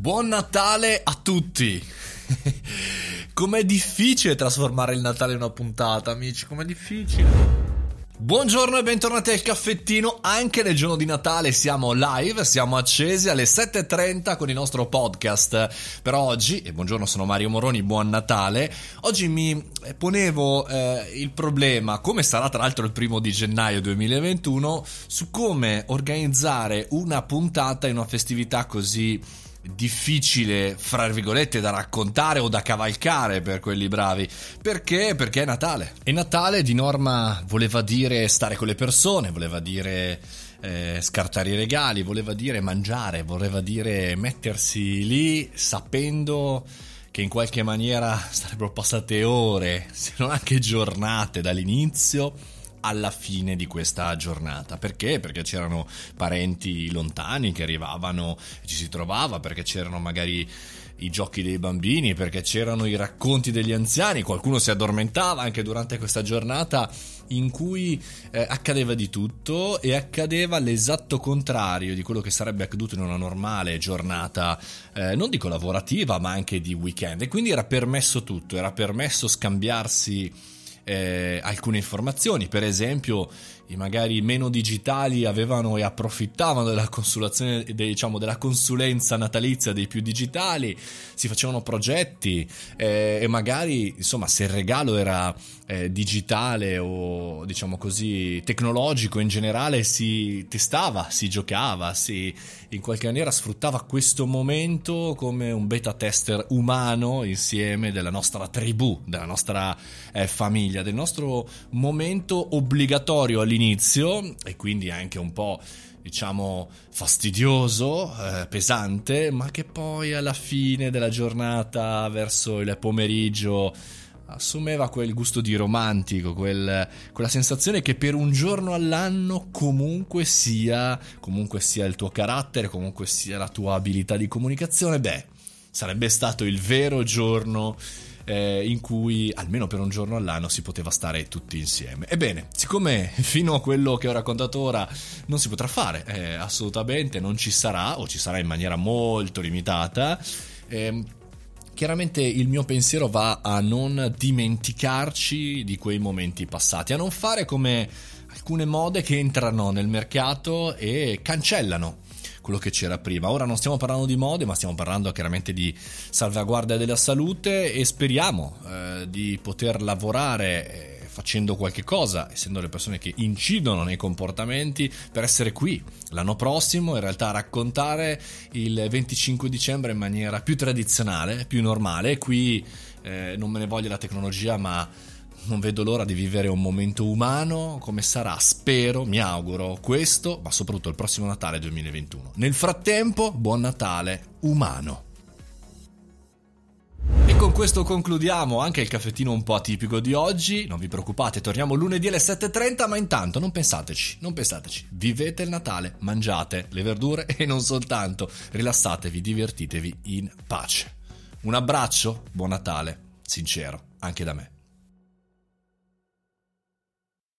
Buon Natale a tutti! Com'è difficile trasformare il Natale in una puntata, amici, com'è difficile. Buongiorno e bentornati al caffettino, anche nel giorno di Natale siamo live, siamo accesi alle 7.30 con il nostro podcast. Per oggi, e buongiorno sono Mario Moroni, buon Natale, oggi mi ponevo eh, il problema, come sarà tra l'altro il primo di gennaio 2021, su come organizzare una puntata in una festività così difficile, fra virgolette, da raccontare o da cavalcare per quelli bravi. Perché? Perché è Natale. E Natale di norma voleva dire stare con le persone, voleva dire eh, scartare i regali, voleva dire mangiare, voleva dire mettersi lì sapendo che in qualche maniera sarebbero passate ore, se non anche giornate dall'inizio alla fine di questa giornata. Perché? Perché c'erano parenti lontani che arrivavano e ci si trovava, perché c'erano magari i giochi dei bambini, perché c'erano i racconti degli anziani, qualcuno si addormentava anche durante questa giornata in cui eh, accadeva di tutto e accadeva l'esatto contrario di quello che sarebbe accaduto in una normale giornata, eh, non dico lavorativa, ma anche di weekend. E quindi era permesso tutto, era permesso scambiarsi eh, alcune informazioni, per esempio i magari meno digitali avevano e approfittavano della consolazione, diciamo, della consulenza natalizia dei più digitali, si facevano progetti eh, e magari insomma se il regalo era eh, digitale o diciamo così tecnologico in generale si testava, si giocava, si in qualche maniera sfruttava questo momento come un beta tester umano insieme della nostra tribù, della nostra eh, famiglia, del nostro momento obbligatorio all'inizio e quindi anche un po' diciamo fastidioso, eh, pesante, ma che poi alla fine della giornata, verso il pomeriggio, assumeva quel gusto di romantico, quel, quella sensazione che per un giorno all'anno comunque sia, comunque sia il tuo carattere, comunque sia la tua abilità di comunicazione, beh, sarebbe stato il vero giorno eh, in cui almeno per un giorno all'anno si poteva stare tutti insieme. Ebbene, siccome fino a quello che ho raccontato ora non si potrà fare, eh, assolutamente non ci sarà o ci sarà in maniera molto limitata, eh, chiaramente il mio pensiero va a non dimenticarci di quei momenti passati, a non fare come alcune mode che entrano nel mercato e cancellano quello che c'era prima. Ora non stiamo parlando di mode, ma stiamo parlando chiaramente di salvaguardia della salute e speriamo eh, di poter lavorare eh, facendo qualche cosa, essendo le persone che incidono nei comportamenti, per essere qui l'anno prossimo, in realtà raccontare il 25 dicembre in maniera più tradizionale, più normale. Qui eh, non me ne voglia la tecnologia, ma non vedo l'ora di vivere un momento umano come sarà, spero, mi auguro questo, ma soprattutto il prossimo Natale 2021. Nel frattempo, buon Natale umano. E con questo concludiamo anche il caffettino un po' atipico di oggi. Non vi preoccupate, torniamo lunedì alle 7.30, ma intanto non pensateci, non pensateci. Vivete il Natale, mangiate le verdure e non soltanto. Rilassatevi, divertitevi in pace. Un abbraccio, buon Natale, sincero, anche da me.